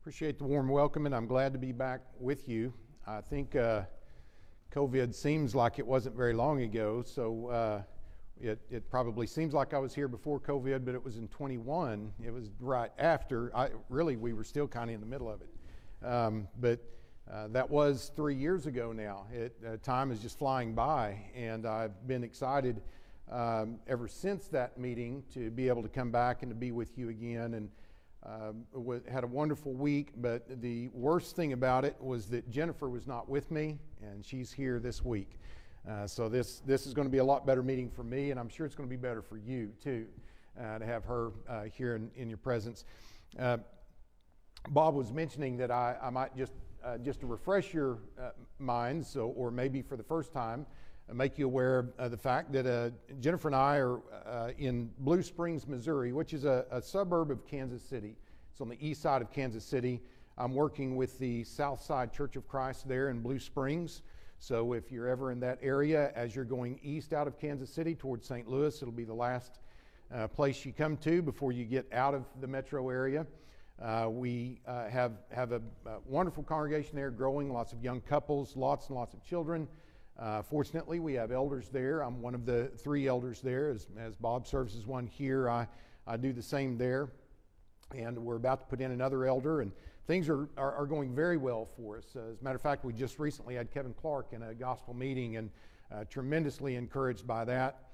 Appreciate the warm welcome, and I'm glad to be back with you. I think uh, COVID seems like it wasn't very long ago, so uh, it, it probably seems like I was here before COVID, but it was in 21. It was right after. I, really, we were still kind of in the middle of it. Um, but uh, that was three years ago now. It, uh, time is just flying by, and I've been excited um, ever since that meeting to be able to come back and to be with you again. And um, had a wonderful week, but the worst thing about it was that Jennifer was not with me, and she's here this week. Uh, so this this is going to be a lot better meeting for me, and I'm sure it's going to be better for you too, uh, to have her uh, here in, in, your presence. Uh, Bob was mentioning that I, I might just uh, just to refresh your uh, minds, so, or maybe for the first time, make you aware of the fact that uh, Jennifer and I are uh, in Blue Springs, Missouri, which is a, a, suburb of Kansas City. It's on the east side of Kansas City. I'm working with the Southside Church of Christ there in Blue Springs. So if you're ever in that area, as you're going east out of Kansas City towards St. Louis, it'll be the last uh, place you come to before you get out of the metro area. Uh, we uh, have, have a, a wonderful congregation there, growing, lots of young couples, lots and lots of children. Uh, fortunately, we have elders there. I'm one of the three elders there. As, as Bob serves as one here, I, I do the same there. And we're about to put in another elder, and things are, are, are going very well for us. Uh, as a matter of fact, we just recently had Kevin Clark in a gospel meeting and uh, tremendously encouraged by that.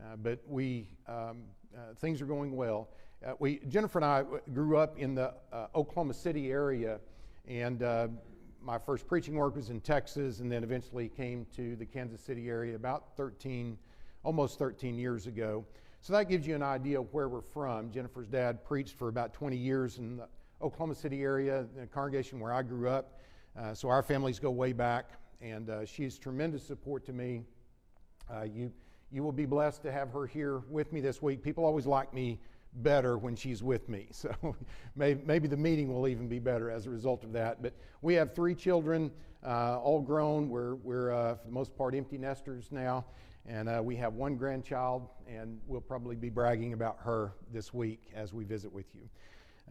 Uh, but we, um, uh, things are going well. Uh, we, Jennifer and I grew up in the Oklahoma City area, and my first preaching work was in Texas and then eventually came to the Kansas City area about 13, almost 13 years ago. So that gives you an idea of where we're from. Jennifer's dad preached for about 20 years in the Oklahoma City area, the congregation where I grew up. Uh, so our families go way back, and uh, she's tremendous support to me. Uh, you, you will be blessed to have her here with me this week. People always like me better when she's with me. So maybe, the meeting will even be better as a result of that. But we have three children, uh, all grown. We're, we're uh, for the most part, empty nesters now. And uh, we have one grandchild, and we'll probably be bragging about her this week as we visit with you.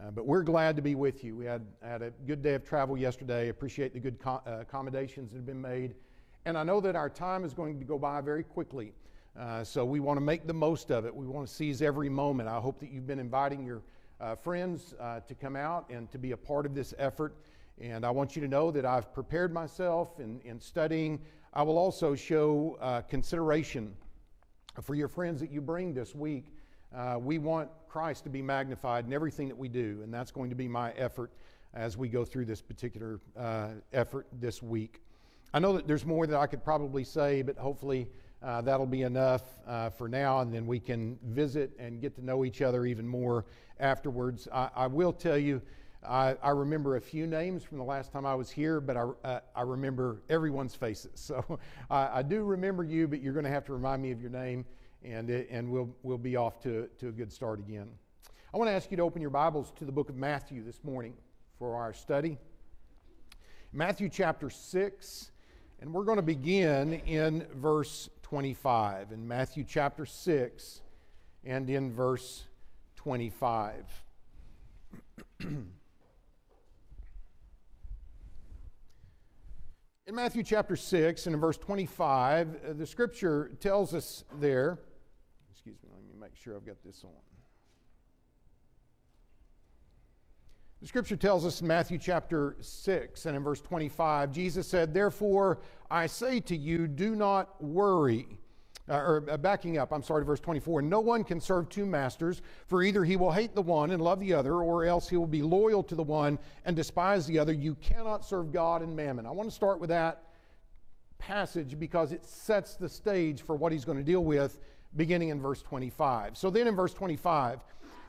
Uh, but we're glad to be with you. We had, had a good day of travel yesterday. Appreciate the good co- uh, accommodations that have been made. And I know that our time is going to go by very quickly. Uh, so we want to make the most of it. We want to seize every moment. I hope that you've been inviting your uh, friends uh, to come out and to be a part of this effort. And I want you to know that I've prepared myself in, in studying. I will also show uh, consideration for your friends that you bring this week. Uh, we want Christ to be magnified in everything that we do, and that's going to be my effort as we go through this particular effort this week. I know that there's more that I could probably say, but hopefully uh, that'll be enough uh, for now, and then we can visit and get to know each other even more afterwards. I, I will tell you, I, I, remember a few names from the last time I was here, but I, uh, I remember everyone's faces. So I, do remember you, but you're going to have to remind me of your name, and, it, and we'll, we'll be off to, to a good start again. I want to ask you to open your Bibles to the book of Matthew this morning for our study. Matthew chapter 6, and we're going to begin in verse 25, in Matthew chapter 6 and in verse 25. in Matthew chapter 6 and in verse 25, uh, the scripture tells us there, excuse me, let me make sure I've got this on. The scripture tells us in Matthew chapter 6 and in verse 25, Jesus said, Therefore I say to you, do not worry. Uh, or uh, backing up, I'm sorry, verse 24. No one can serve two masters, for either he will hate the one and love the other, or else he will be loyal to the one and despise the other. You cannot serve God and mammon. I want to start with that passage because it sets the stage for what he's going to deal with beginning in verse 25. So then in verse 25,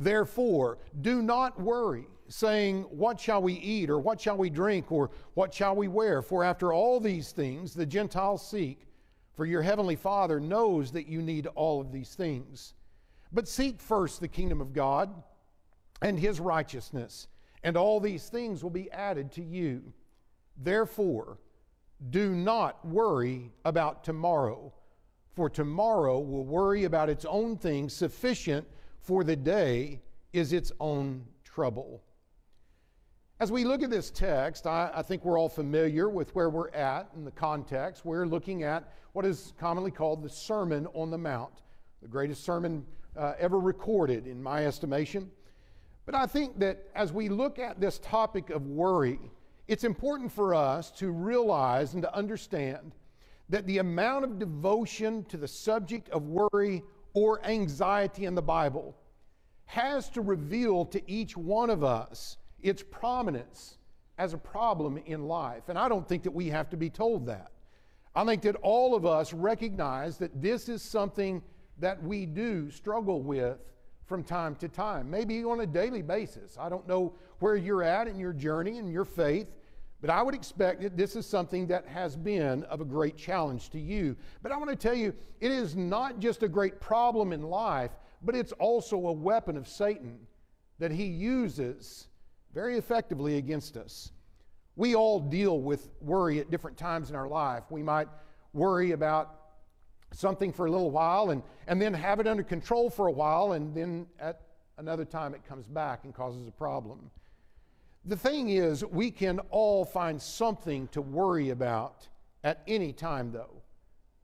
Therefore, do not worry, saying, What shall we eat, or what shall we drink, or what shall we wear? For after all these things the Gentiles seek, for your heavenly Father knows that you need all of these things. But seek first the kingdom of God and his righteousness, and all these things will be added to you. Therefore, do not worry about tomorrow, for tomorrow will worry about its own things. Sufficient for the day is its own trouble. As we look at this text, I, I, think we're all familiar with where we're at in the context. We're looking at what is commonly called the Sermon on the Mount, the greatest sermon uh, ever recorded, in my estimation. But I think that as we look at this topic of worry, it's important for us to realize and to understand that the amount of devotion to the subject of worry or anxiety in the Bible has to reveal to each one of us its prominence as a problem in life. And I don't think that we have to be told that. I think that all of us recognize that this is something that we do struggle with from time to time, maybe on a daily basis. I don't know where you're at in your journey and your faith, but I would expect that this is something that has been of a great challenge to you. But I want to tell you, it is not just a great problem in life, but it's also a weapon of Satan that he uses very effectively against us. We all deal with worry at different times in our life. We might worry about something for a little while and, and then have it under control for a while, and then at another time it comes back and causes a problem. The thing is, we can all find something to worry about at any time, though.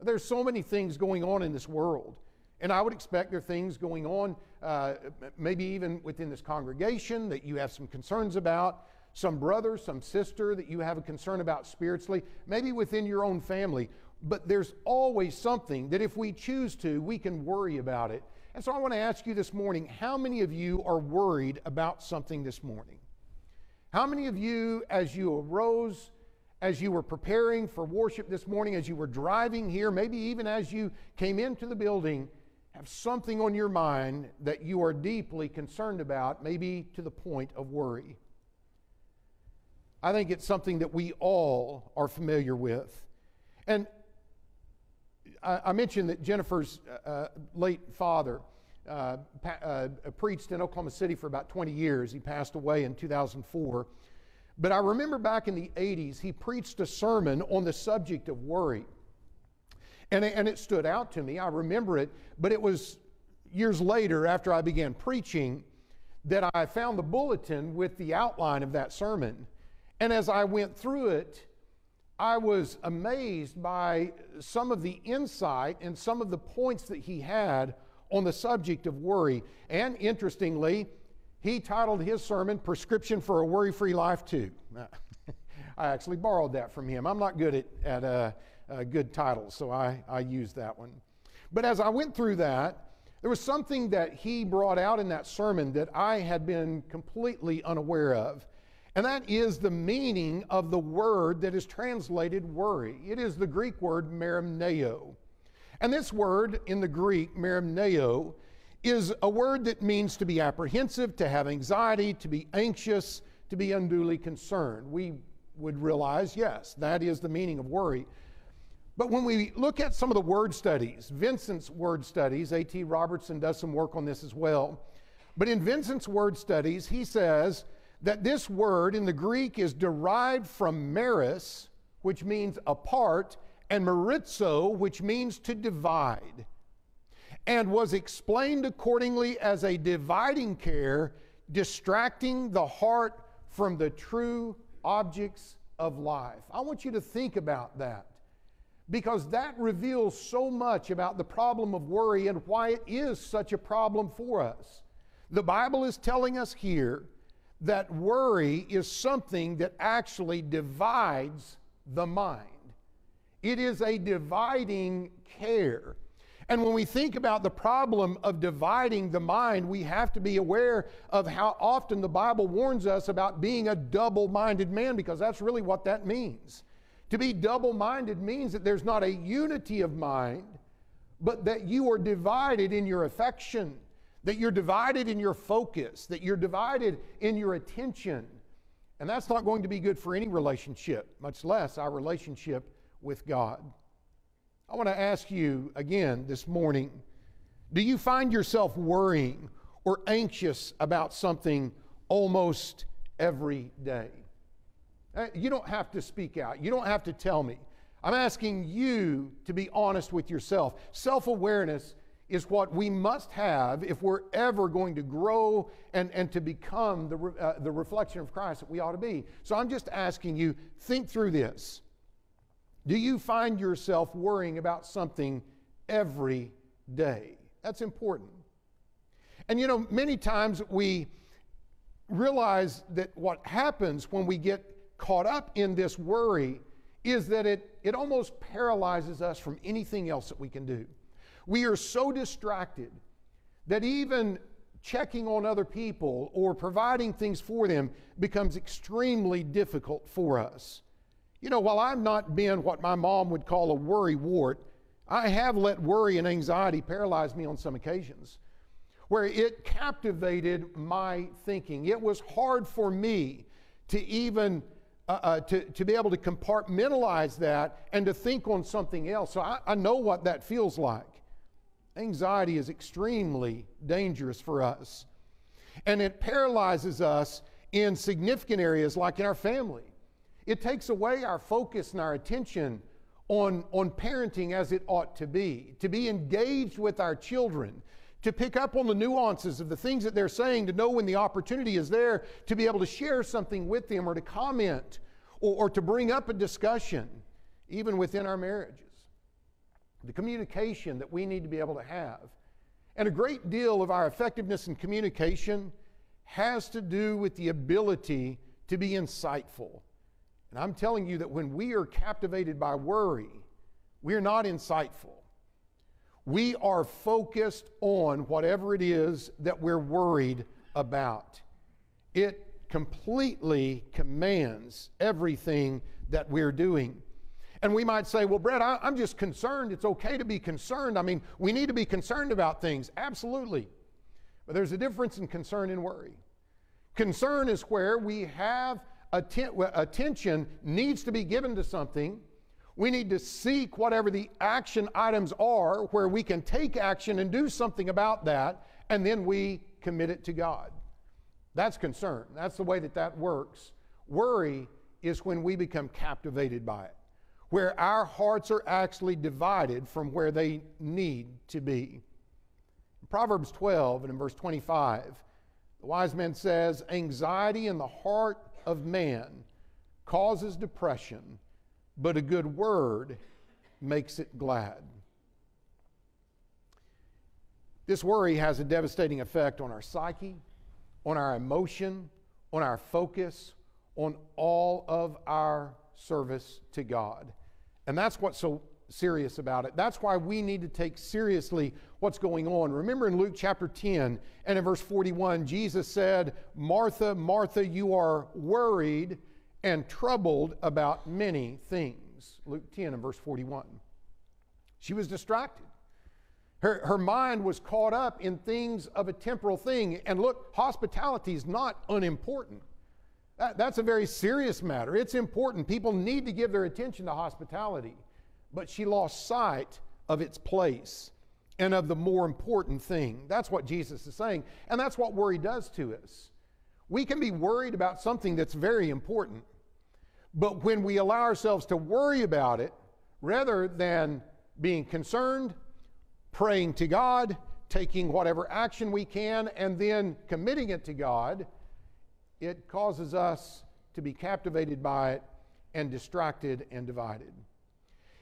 There's so many things going on in this world. And I would expect there are things going on, uh, maybe even within this congregation, that you have some concerns about, some brother, some sister that you have a concern about spiritually, maybe within your own family. But there's always something that if we choose to, we can worry about it. And so I want to ask you this morning how many of you are worried about something this morning? How many of you, as you arose, as you were preparing for worship this morning, as you were driving here, maybe even as you came into the building, have something on your mind that you are deeply concerned about, maybe to the point of worry. I think it's something that we all are familiar with. And I, I mentioned that Jennifer's uh, uh late father uh, pa- uh, preached in Oklahoma City for about 20 years. He passed away in 2004. But I remember back in the 80s, he preached a sermon on the subject of worry. And and it stood out to me. I remember it, but it was years later after I began preaching that I found the bulletin with the outline of that sermon. And as I went through it, I was amazed by some of the insight and some of the points that he had on the subject of worry. And interestingly, he titled his sermon Prescription for a Worry Free Life, too. I actually borrowed that from him. I'm not good at, at uh, uh, good titles, so I, I used that one. But as I went through that, there was something that he brought out in that sermon that I had been completely unaware of. And that is the meaning of the word that is translated worry. It is the Greek word merimneo. And this word in the Greek, merimneo, is a word that means to be apprehensive, to have anxiety, to be anxious, to be unduly concerned. We would realize, yes, that is the meaning of worry. But when we look at some of the word studies, Vincent's word studies, A.T. Robertson does some work on this as well. But in Vincent's word studies, he says that this word in the Greek is derived from meris, which means apart, and merizo, which means to divide, and was explained accordingly as a dividing care, distracting the heart from the true objects of life. I want you to think about that because that reveals so much about the problem of worry and why it is such a problem for us. The Bible is telling us here that worry is something that actually divides the mind. It is a dividing care. And when we think about the problem of dividing the mind, we have to be aware of how often the Bible warns us about being a double minded man, because that's really what that means. To be double minded means that there's not a unity of mind, but that you are divided in your affection, that you're divided in your focus, that you're divided in your attention. And that's not going to be good for any relationship, much less our relationship with God. I want to ask you again this morning do you find yourself worrying or anxious about something almost every day? Uh, you don't have to speak out, you don't have to tell me. I'm asking you to be honest with yourself. Self awareness is what we must have if we're ever going to grow and, and to become the, uh, the reflection of Christ that we ought to be. So I'm just asking you, think through this. Do you find yourself worrying about something every day? That's important. And you know, many times we realize that what happens when we get caught up in this worry is that it, it almost paralyzes us from anything else that we can do. We are so distracted that even checking on other people or providing things for them becomes extremely difficult for us. You know, while I've not been what my mom would call a worry wart, I have let worry and anxiety paralyze me on some occasions where it captivated my thinking. It was hard for me to even uh, uh, to, to be able to compartmentalize that and to think on something else. So I, I know what that feels like. Anxiety is extremely dangerous for us. And it paralyzes us in significant areas like in our family. It takes away our focus and our attention on, on parenting as it ought to be, to be engaged with our children, to pick up on the nuances of the things that they're saying, to know when the opportunity is there, to be able to share something with them or to comment or, or to bring up a discussion, even within our marriages. The communication that we need to be able to have. And a great deal of our effectiveness in communication has to do with the ability to be insightful and I'm telling you that when we are captivated by worry, we're not insightful. We are focused on whatever it is that we're worried about. It completely commands everything that we're doing. And we might say, well, Brett, I, am just concerned. It's okay to be concerned. I mean, we need to be concerned about things. Absolutely. But there's a difference in concern and worry. Concern is where we have atten- attention needs to be given to something. We need to seek whatever the action items are where we can take action and do something about that, and then we commit it to God. That's concern. That's the way that that works. Worry is when we become captivated by it, where our hearts are actually divided from where they need to be. Proverbs 12 and in verse 25, the wise man says, Anxiety in the heart of man causes depression, but a good word makes it glad. This worry has a devastating effect on our psyche, on our emotion, on our focus, on all of our service to God. And that's what's so serious about it. That's why we need to take seriously what's going on. Remember in Luke chapter 10 and in verse 41, Jesus said, Martha, Martha, you are worried and troubled about many things. Luke 10 and verse 41. She was distracted. Her, her mind was caught up in things of a temporal thing. And look, hospitality is not unimportant. That, that's a very serious matter. It's important. People need to give their attention to hospitality but she lost sight of its place and of the more important thing. That's what Jesus is saying. And that's what worry does to us. We can be worried about something that's very important, but when we allow ourselves to worry about it rather than being concerned, praying to God, taking whatever action we can, and then committing it to God, it causes us to be captivated by it and distracted and divided.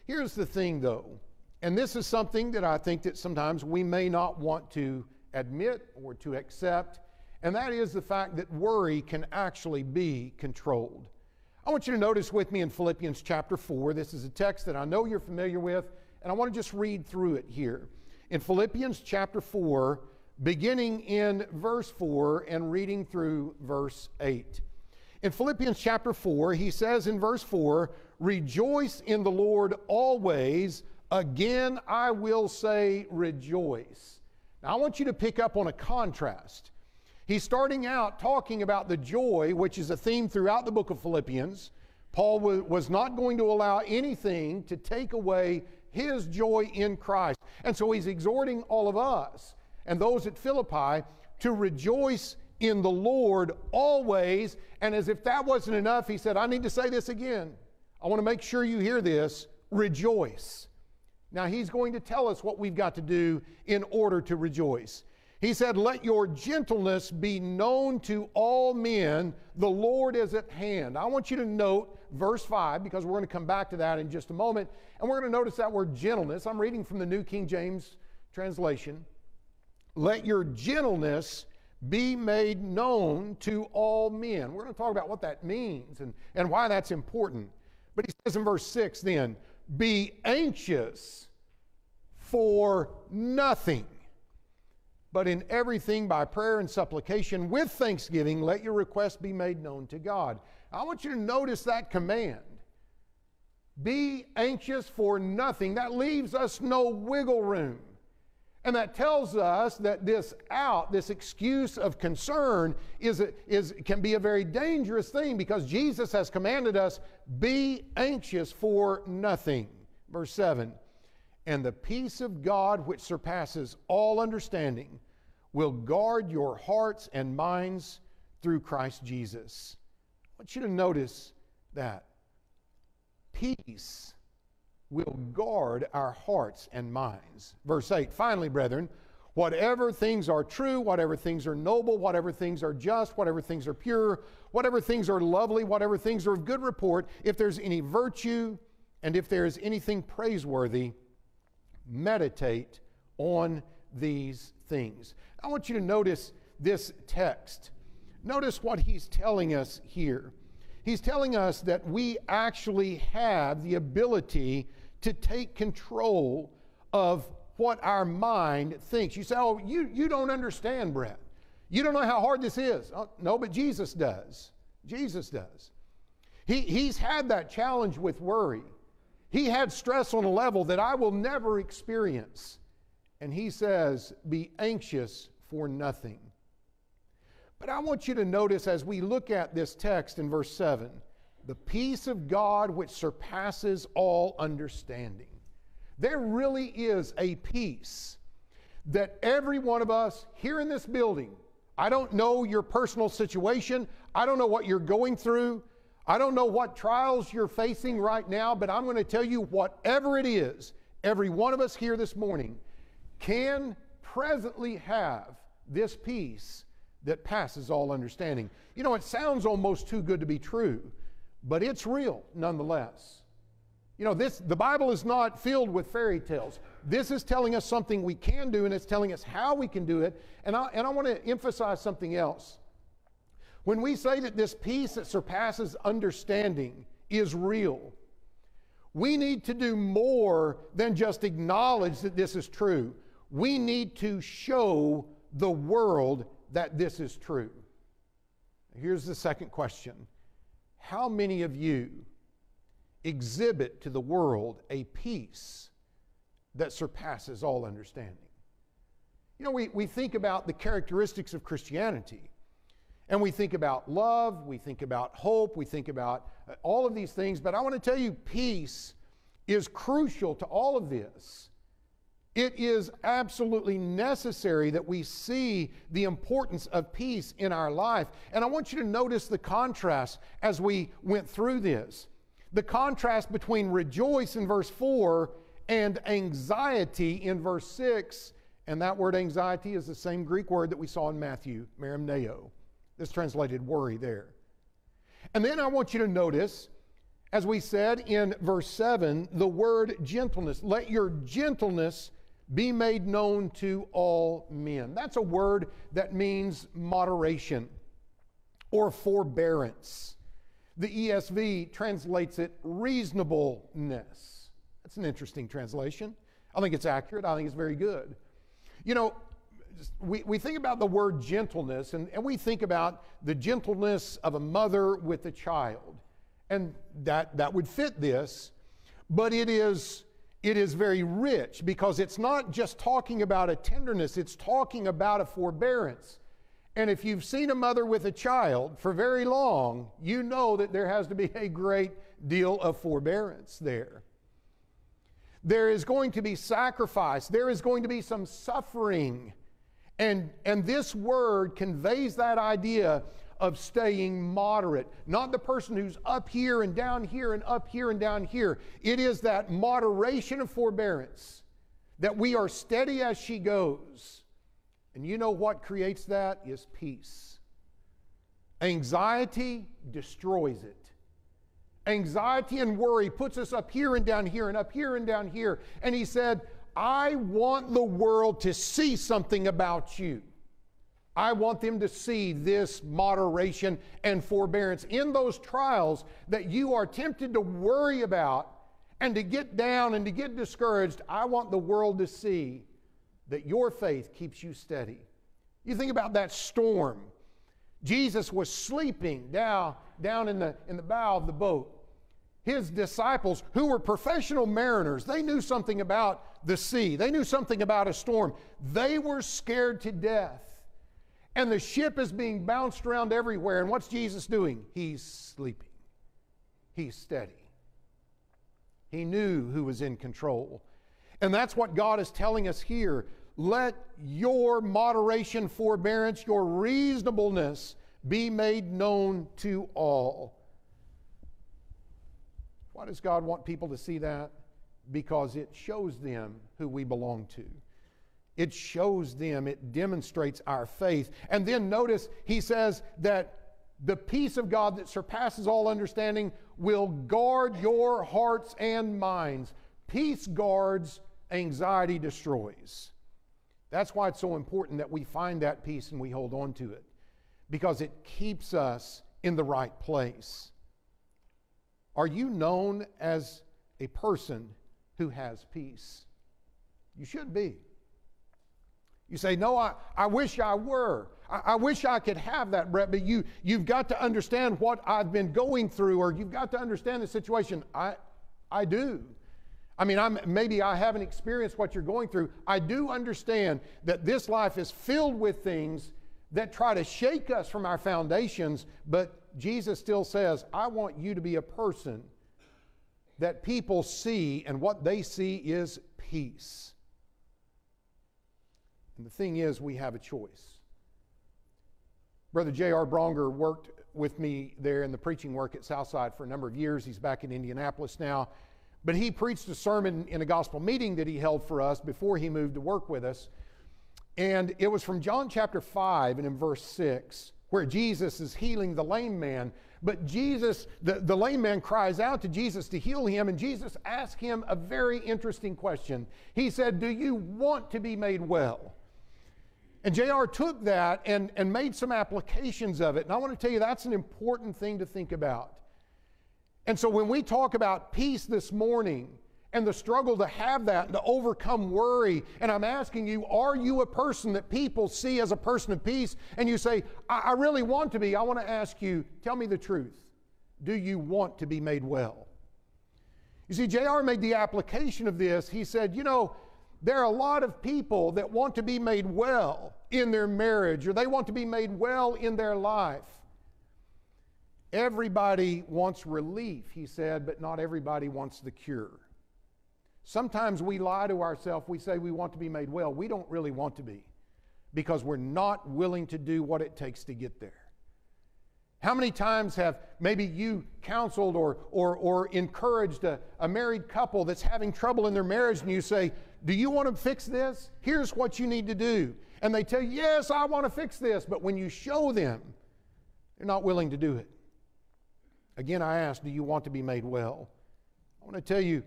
Here's the thing though, and this is something that I think that sometimes we may not want to admit or to accept, and that is the fact that worry can actually be controlled. I want you to notice with me in Philippians chapter 4. This is a text that I know you're familiar with, and I want to just read through it here. In Philippians chapter 4, beginning in verse 4 and reading through verse 8. In Philippians chapter 4, he says in verse 4, Rejoice in the Lord always. Again, I will say, rejoice. Now, I want you to pick up on a contrast. He's starting out talking about the joy, which is a theme throughout the book of Philippians. Paul was not going to allow anything to take away his joy in Christ. And so he's exhorting all of us and those at Philippi to rejoice in the Lord always. And as if that wasn't enough, he said, I need to say this again. I want to make sure you hear this. Rejoice. Now, he's going to tell us what we've got to do in order to rejoice. He said, Let your gentleness be known to all men. The Lord is at hand. I want you to note verse 5 because we're going to come back to that in just a moment. And we're going to notice that word gentleness. I'm reading from the New King James translation. Let your gentleness be made known to all men. We're going to talk about what that means and, and why that's important. But he says in verse 6 then, be anxious for nothing, but in everything by prayer and supplication with thanksgiving, let your requests be made known to God. I want you to notice that command. Be anxious for nothing. That leaves us no wiggle room. And that tells us that this out, this excuse of concern, is, is, can be a very dangerous thing because Jesus has commanded us be anxious for nothing. Verse 7 And the peace of God, which surpasses all understanding, will guard your hearts and minds through Christ Jesus. I want you to notice that. Peace will guard our hearts and minds. Verse 8 Finally, brethren, whatever things are true, whatever things are noble, whatever things are just, whatever things are pure, whatever things are lovely, whatever things are of good report, if there's any virtue and if there is anything praiseworthy, meditate on these things. I want you to notice this text. Notice what he's telling us here. He's telling us that we actually have the ability to take control of what our mind thinks. You say, Oh, you, you don't understand, Brett. You don't know how hard this is. Oh, no, but Jesus does. Jesus does. He, he's had that challenge with worry. He had stress on a level that I will never experience. And he says, Be anxious for nothing. But I want you to notice as we look at this text in verse 7 the peace of God which surpasses all understanding. There really is a peace that every one of us here in this building, I don't know your personal situation, I don't know what you're going through, I don't know what trials you're facing right now, but I'm going to tell you whatever it is, every one of us here this morning can presently have this peace that passes all understanding. You know, it sounds almost too good to be true, but it's real nonetheless. You know, this the Bible is not filled with fairy tales. This is telling us something we can do, and it's telling us how we can do it. And I, and I want to emphasize something else. When we say that this peace that surpasses understanding is real, we need to do more than just acknowledge that this is true. We need to show the world that this is true. Here's the second question How many of you exhibit to the world a peace that surpasses all understanding? You know, we, we think about the characteristics of Christianity, and we think about love, we think about hope, we think about uh, all of these things, but I want to tell you, peace is crucial to all of this. It is absolutely necessary that we see the importance of peace in our life. And I want you to notice the contrast as we went through this. The contrast between rejoice in verse 4 and anxiety in verse 6. And that word anxiety is the same Greek word that we saw in Matthew, merimneo. This translated worry there. And then I want you to notice, as we said in verse 7, the word gentleness. Let your gentleness be made known to all men. That's a word that means moderation or forbearance. The ESV translates it reasonableness. That's an interesting translation. I think it's accurate. I think it's very good. You know, we, we think about the word gentleness and, and we think about the gentleness of a mother with a child. And that, that would fit this, but it is, it is very rich because it's not just talking about a tenderness, it's talking about a forbearance. And if you've seen a mother with a child for very long, you know that there has to be a great deal of forbearance there. There is going to be sacrifice, there is going to be some suffering. And, and this word conveys that idea of staying moderate. Not the person who's up here and down here and up here and down here. It is that moderation of forbearance that we are steady as she goes. And you know what creates that is peace. Anxiety destroys it. Anxiety and worry puts us up here and down here and up here and down here. And he said, I want the world to see something about you. I want them to see this moderation and forbearance in those trials that you are tempted to worry about and to get down and to get discouraged. I want the world to see that your faith keeps you steady. You think about that storm. Jesus was sleeping down, down in, the, in the bow of the boat. His disciples, who were professional mariners, they knew something about the sea, they knew something about a storm. They were scared to death. And the ship is being bounced around everywhere. And what's Jesus doing? He's sleeping, he's steady. He knew who was in control. And that's what God is telling us here. Let your moderation, forbearance, your reasonableness be made known to all. Why does God want people to see that? Because it shows them who we belong to. It shows them, it demonstrates our faith. And then notice he says that the peace of God that surpasses all understanding will guard your hearts and minds. Peace guards, anxiety destroys. That's why it's so important that we find that peace and we hold on to it, because it keeps us in the right place. Are you known as a person who has peace? You should be. You say, No, I, I wish I were. I, I wish I could have that, Brett, but you, you've got to understand what I've been going through, or you've got to understand the situation. I, I do. I mean, I'm, maybe I haven't experienced what you're going through. I do understand that this life is filled with things that try to shake us from our foundations, but Jesus still says, I want you to be a person that people see, and what they see is peace. And the thing is, we have a choice. Brother J.R. Bronger worked with me there in the preaching work at Southside for a number of years. He's back in Indianapolis now. But he preached a sermon in a gospel meeting that he held for us before he moved to work with us. And it was from John chapter 5 and in verse 6, where Jesus is healing the lame man. But Jesus, the, the lame man cries out to Jesus to heal him, and Jesus asked him a very interesting question. He said, Do you want to be made well? And JR took that and, and made some applications of it. And I want to tell you that's an important thing to think about. And so when we talk about peace this morning and the struggle to have that and to overcome worry, and I'm asking you, are you a person that people see as a person of peace? And you say, I, I really want to be. I want to ask you, tell me the truth. Do you want to be made well? You see, JR made the application of this. He said, you know, there are a lot of people that want to be made well in their marriage or they want to be made well in their life. Everybody wants relief, he said, but not everybody wants the cure. Sometimes we lie to ourselves. We say we want to be made well. We don't really want to be because we're not willing to do what it takes to get there. How many times have maybe you counseled or, or, or encouraged a, a married couple that's having trouble in their marriage and you say, do you want to fix this? Here's what you need to do. And they tell you, Yes, I want to fix this. But when you show them, they're not willing to do it. Again, I ask, Do you want to be made well? I want to tell you,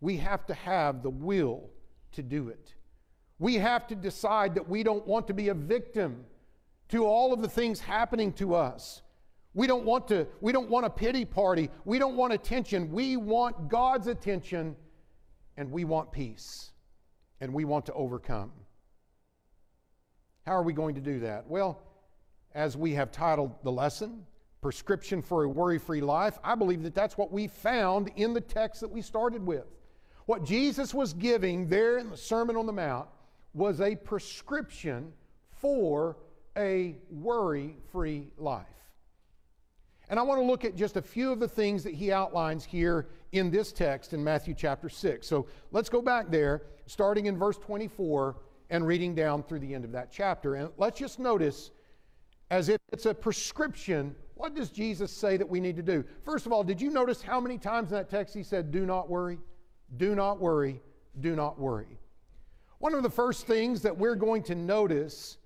we have to have the will to do it. We have to decide that we don't want to be a victim to all of the things happening to us. We don't want to we don't want a pity party. We don't want attention. We want God's attention and we want peace. And we want to overcome. How are we going to do that? Well, as we have titled the lesson, Prescription for a Worry Free Life, I believe that that's what we found in the text that we started with. What Jesus was giving there in the Sermon on the Mount was a prescription for a worry free life. And I want to look at just a few of the things that he outlines here in this text in Matthew chapter 6. So let's go back there, starting in verse 24 and reading down through the end of that chapter. And let's just notice, as if it's a prescription, what does Jesus say that we need to do? First of all, did you notice how many times in that text he said, Do not worry, do not worry, do not worry? One of the first things that we're going to notice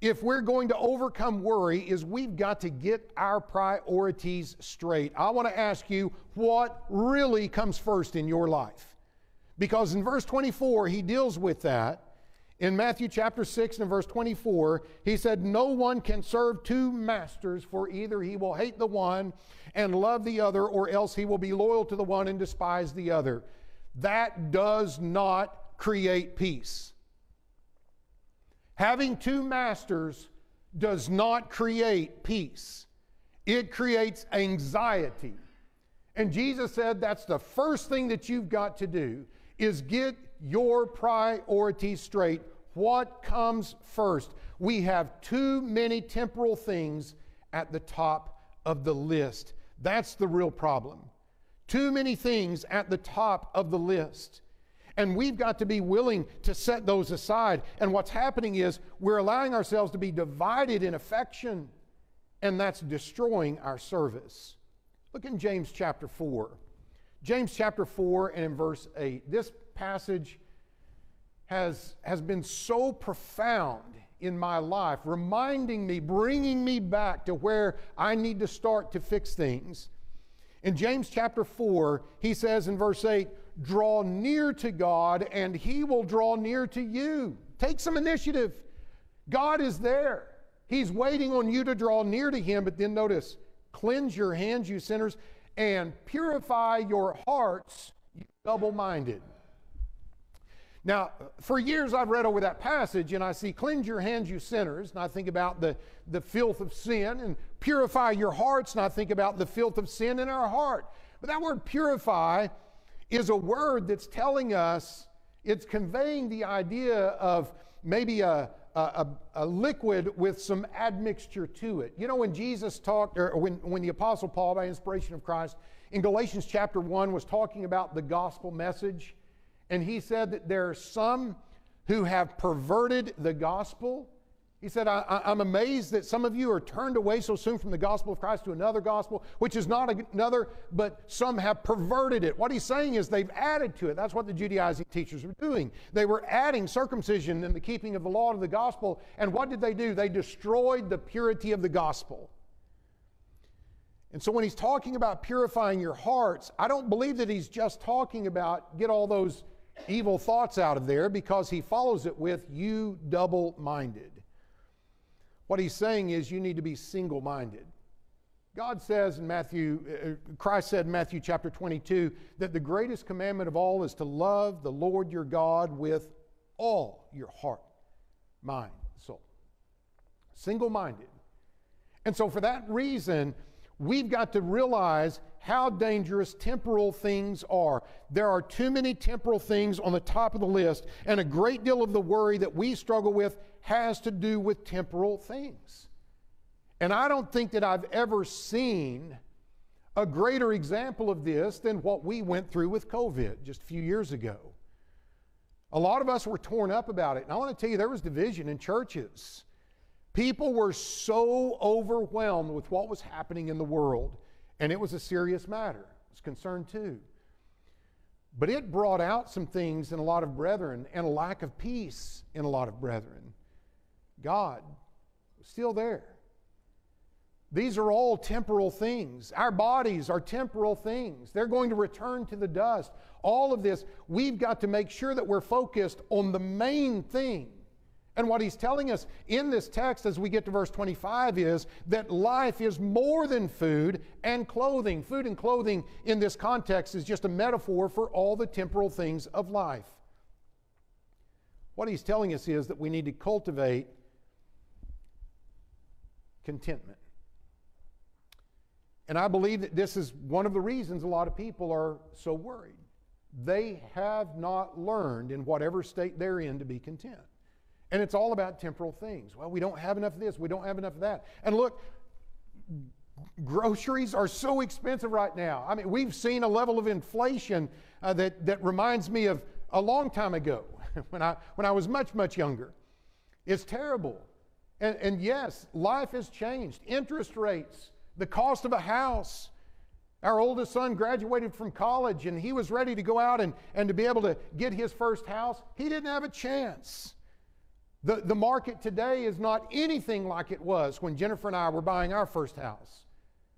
if we're going to overcome worry is we've got to get our priorities straight. I want to ask you what really comes first in your life. Because in verse 24, he deals with that. In Matthew chapter 6 and verse 24, he said, No one can serve two masters, for either he will hate the one and love the other, or else he will be loyal to the one and despise the other. That does not create peace. Having two masters does not create peace, it creates anxiety. And Jesus said that's the first thing that you've got to do is get your priorities straight. What comes first? We have too many temporal things at the top of the list. That's the real problem. Too many things at the top of the list. And we've got to be willing to set those aside. And what's happening is we're allowing ourselves to be divided in affection, and that's destroying our service. Look in James chapter 4. James chapter 4 and in verse 8. This passage has, has been so profound in my life, reminding me, bringing me back to where I need to start to fix things. In James chapter 4, he says in verse 8, draw near to God and He will draw near to you. Take some initiative. God is there. He's waiting on you to draw near to Him. But then notice, cleanse your hands, you sinners, and purify your hearts, you double minded. Now, for years I've read over that passage and I see, cleanse your hands, you sinners, and I think about the, the filth of sin, and purify your hearts, and I think about the filth of sin in our heart. But that word purify is a word that's telling us, it's conveying the idea of maybe a, a, a, liquid with some admixture to it. You know, when Jesus talked, or when, when the Apostle Paul, by inspiration of Christ, in Galatians chapter 1 was talking about the gospel message, and he said that there are some who have perverted the gospel he said, I, am amazed that some of you are turned away so soon from the gospel of Christ to another gospel, which is not another, but some have perverted it. What he's saying is they've added to it. That's what the Judaizing teachers were doing. They were adding circumcision and the keeping of the law to the gospel. And what did they do? They destroyed the purity of the gospel. And so when he's talking about purifying your hearts, I don't believe that he's just talking about get all those evil thoughts out of there because he follows it with you double minded. What he's saying is you need to be single minded. God says in Matthew, uh, Christ said in Matthew chapter 22 that the greatest commandment of all is to love the Lord your God with all your heart, mind, soul. Single minded. And so, for that reason, we've got to realize how dangerous temporal things are. There are too many temporal things on the top of the list, and a great deal of the worry that we struggle with has to do with temporal things. And I don't think that I've ever seen a greater example of this than what we went through with COVID just a few years ago. A lot of us were torn up about it. And I want to tell you, there was division in churches. People were so overwhelmed with what was happening in the world and it was a serious matter. I was concerned too. But it brought out some things in a lot of brethren and a lack of peace in a lot of brethren. God was still there. These are all temporal things. Our bodies are temporal things. They're going to return to the dust. All of this, we've got to make sure that we're focused on the main thing, And what he's telling us in this text as we get to verse 25 is that life is more than food and clothing. Food and clothing in this context is just a metaphor for all the temporal things of life. What he's telling us is that we need to cultivate contentment. And I believe that this is one of the reasons a lot of people are so worried. They have not learned in whatever state they're in to be content. And it's all about temporal things. Well, we don't have enough of this, we don't have enough of that. And look, groceries are so expensive right now. I mean, we've seen a level of inflation uh, that, that reminds me of a long time ago when I, when I was much, much younger. It's terrible. And, and yes, life has changed. Interest rates, the cost of a house. Our oldest son graduated from college and he was ready to go out and, and to be able to get his first house. He didn't have a chance. The, the market today is not anything like it was when Jennifer and I were buying our first house.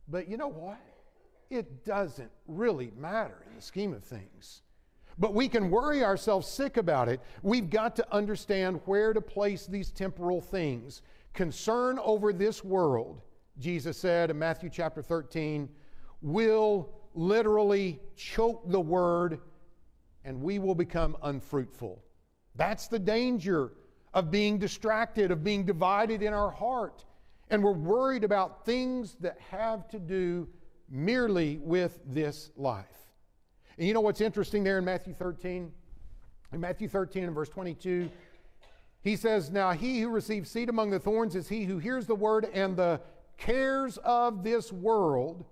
But you know what? It doesn't really matter in the scheme of things. But we can worry ourselves sick about it. We've got to understand where to place these temporal things. Concern over this world, Jesus said in Matthew chapter 13, will literally choke the word and we will become unfruitful. That's the danger of being distracted, of being divided in our heart. And we're worried about things that have to do merely with this life. And you know what's interesting there in Matthew 13? In Matthew 13 and verse 22, he says, Now he who receives seed among the thorns is he who hears the word, and the cares of this world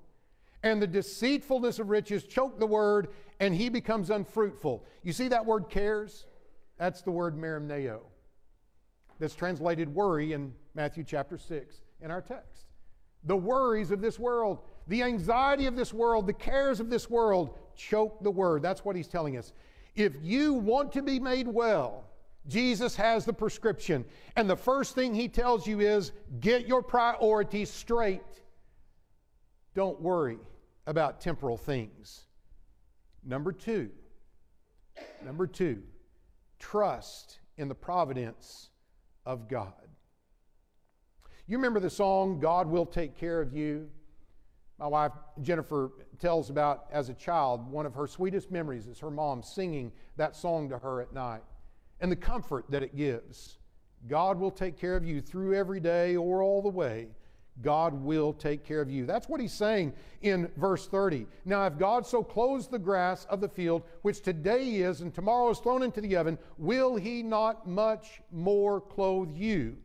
and the deceitfulness of riches choke the word, and he becomes unfruitful. You see that word cares? That's the word merimneo that's translated worry in Matthew chapter 6 in our text. The worries of this world, the anxiety of this world, the cares of this world choke the word. That's what he's telling us. If you want to be made well, Jesus has the prescription. And the first thing he tells you is get your priorities straight. Don't worry about temporal things. Number two, number two, trust in the providence of God. You remember the song, God Will Take Care of You? My wife Jennifer tells about as a child, one of her sweetest memories is her mom singing that song to her at night and the comfort that it gives. God will take care of you through every day or all the way. God will take care of you. That's what he's saying in verse 30. Now, if God so clothes the grass of the field, which today is and tomorrow is thrown into the oven, will he not much more clothe you,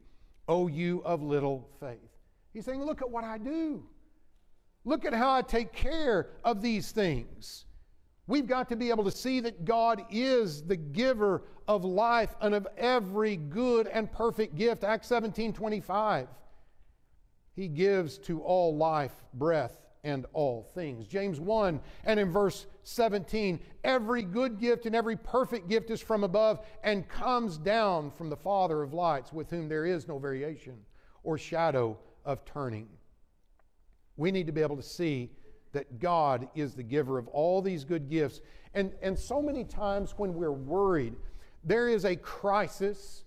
O you of little faith? He's saying, Look at what I do. Look at how I take care of these things. We've got to be able to see that God is the giver of life and of every good and perfect gift. Acts 17 25. He gives to all life, breath, and all things. James 1 and in verse 17, every good gift and every perfect gift is from above and comes down from the Father of lights, with whom there is no variation or shadow of turning. We need to be able to see that God is the giver of all these good gifts. And, and so many times when we're worried, there is a crisis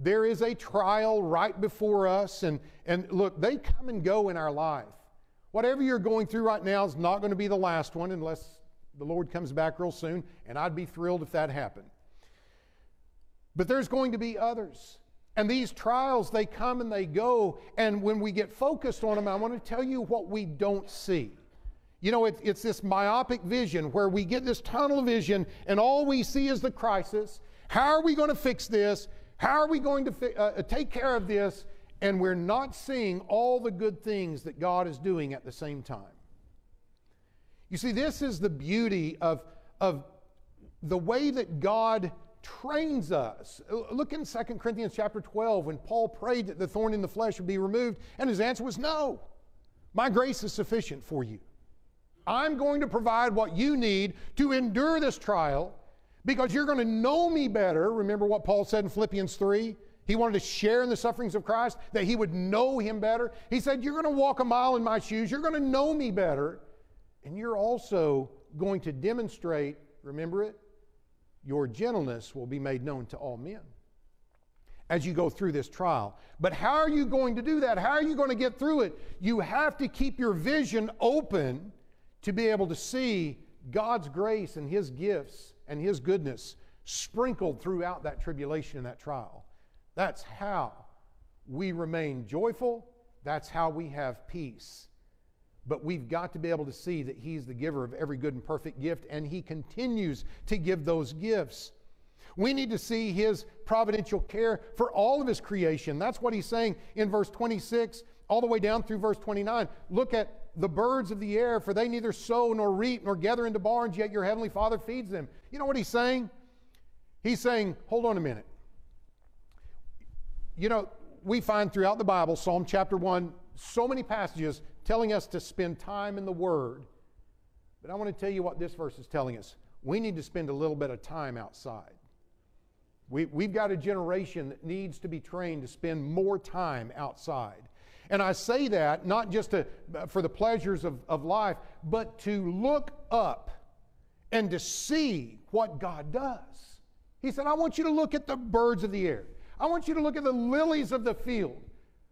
there is a trial right before us. And, and look, they come and go in our life. Whatever you're going through right now is not going to be the last one unless the Lord comes back real soon, and I'd be thrilled if that happened. But there's going to be others. And these trials, they come and they go. And when we get focused on them, I want to tell you what we don't see. You know, it, it's this myopic vision where we get this tunnel vision and all we see is the crisis. How are we going to fix this? How are we going to fi- uh, uh, take care of this? And we're not seeing all the good things that God is doing at the same time. You see, this is the beauty of, of the way that God trains us. Look in 2 Corinthians chapter 12 when Paul prayed that the thorn in the flesh would be removed, and his answer was no. My grace is sufficient for you. I'm going to provide what you need to endure this trial because you're going to know me better. Remember what Paul said in Philippians 3? He wanted to share in the sufferings of Christ, that he would know him better. He said, You're going to walk a mile in my shoes. You're going to know me better. And you're also going to demonstrate, remember it, your gentleness will be made known to all men. as you go through this trial. But how are you going to do that? How are you going to get through it? You have to keep your vision open to be able to see God's grace and His gifts and His goodness sprinkled throughout that tribulation and that trial. That's how we remain joyful. That's how we have peace. But we've got to be able to see that He's the giver of every good and perfect gift, and He continues to give those gifts. We need to see His providential care for all of His creation. That's what He's saying in verse 26 all the way down through verse 29. Look at the birds of the air, for they neither sow nor reap nor gather into barns, yet your heavenly Father feeds them. You know what He's saying? He's saying, hold on a minute. You know, we find throughout the Bible, Psalm chapter 1, so many passages telling us to spend time in the Word. But I want to tell you what this verse is telling us. We need to spend a little bit of time outside. We, we've got a generation that needs to be trained to spend more time outside. And I say that not just to, uh, for the pleasures of, of life, but to look up and to see what God does. He said, I want you to look at the birds of the air. I want you to look at the lilies of the field.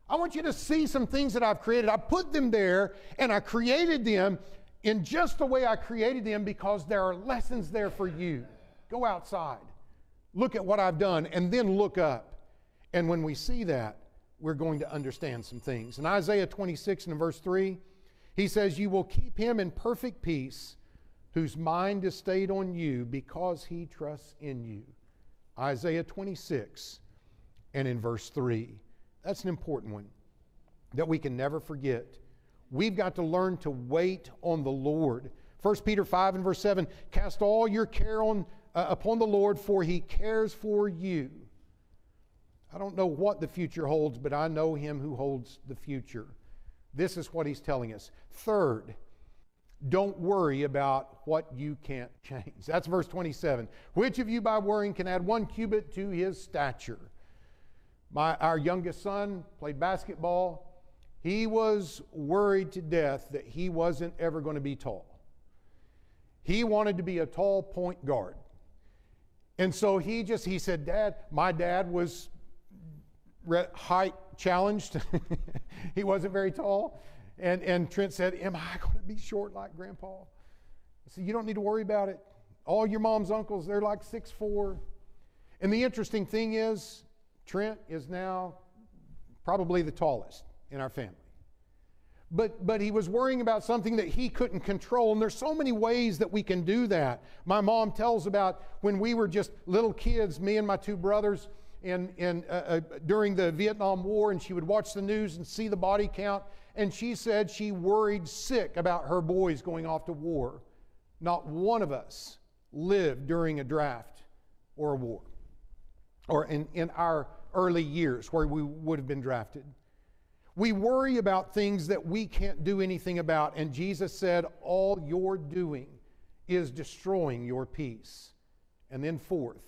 I want you to see some things that I've created. I put them there and I created them in just the way I created them because there are lessons there for you. Go outside, look at what I've done, and then look up. And when we see that, we're going to understand some things. In Isaiah 26 and verse 3, he says, You will keep him in perfect peace whose mind is stayed on you because he trusts in you. Isaiah 26 and in verse 3. That's an important one that we can never forget. We've got to learn to wait on the Lord. 1 Peter 5 and verse 7 Cast all your care on, uh, upon the Lord, for he cares for you. I don't know what the future holds, but I know him who holds the future. This is what he's telling us. Third, don't worry about what you can't change. That's verse 27. Which of you by worrying can add one cubit to his stature? My, our youngest son played basketball. He was worried to death that he wasn't ever going to be tall. He wanted to be a tall point guard. And so he just, he said, Dad, my dad was height challenged. he wasn't very tall. And, and Trent said, Am I going to be short like Grandpa? I said, You don't need to worry about it. All your mom's uncles, they're like six four. And the interesting thing is, Trent is now probably the tallest in our family. But, but he was worrying about something that he couldn't control. And there's so many ways that we can do that. My mom tells about when we were just little kids, me and my two brothers, in, in, uh, uh, during the Vietnam War, and she would watch the news and see the body count. And she said she worried sick about her boys going off to war. Not one of us lived during a draft or a war, or in, in our early years where we would have been drafted. We worry about things that we can't do anything about, and Jesus said, All you're doing is destroying your peace. And then, fourth,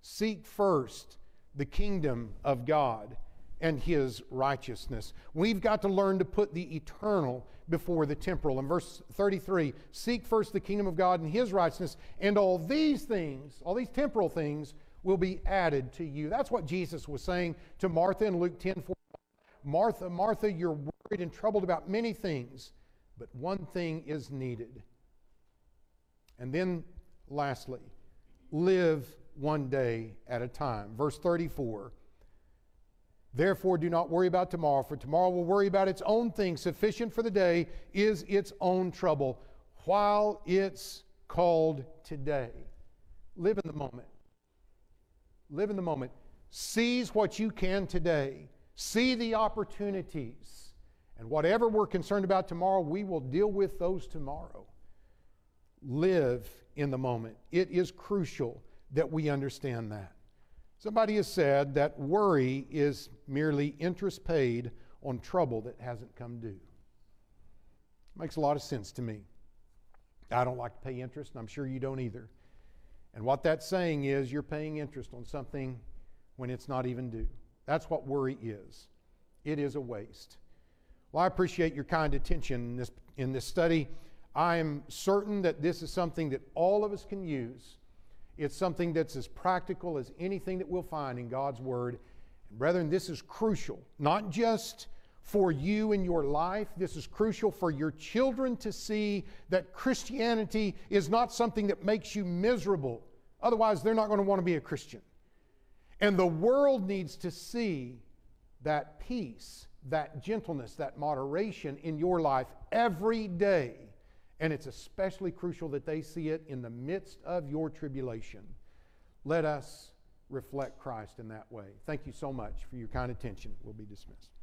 seek first the kingdom of God and his righteousness. We've got to learn to put the eternal before the temporal. In verse 33, seek first the kingdom of God and his righteousness, and all these things, all these temporal things, will be added to you. That's what Jesus was saying to Martha in Luke 10 4. Martha, Martha, you're worried and troubled about many things, but one thing is needed. And then, lastly, live one day at a time. Verse 34 Therefore, do not worry about tomorrow, for tomorrow will worry about its own thing. Sufficient for the day is its own trouble, while it's called today. Live in the moment. Live in the moment. Seize what you can today. See the opportunities. And whatever we're concerned about tomorrow, we will deal with those tomorrow. Live in the moment. It is crucial that we understand that. Somebody has said that worry is merely interest paid on trouble that hasn't come due. Makes a lot of sense to me. I don't like to pay interest, and I'm sure you don't either. And what that's saying is you're paying interest on something when it's not even due. That's what worry is. It is a waste. Well, I appreciate your kind attention in this, in this study. I am certain that this is something that all of us can use it's something that's as practical as anything that we'll find in God's Word. And Brethren, this is crucial, not just for you in your life. This is crucial for your children to see that Christianity is not something that makes you miserable. Otherwise, they're not going to want to be a Christian. And the world needs to see that peace, that gentleness, that moderation in your life every day. And it's especially crucial that they see it in the midst of your tribulation. Let us reflect Christ in that way. Thank you so much for your kind attention. We'll be dismissed.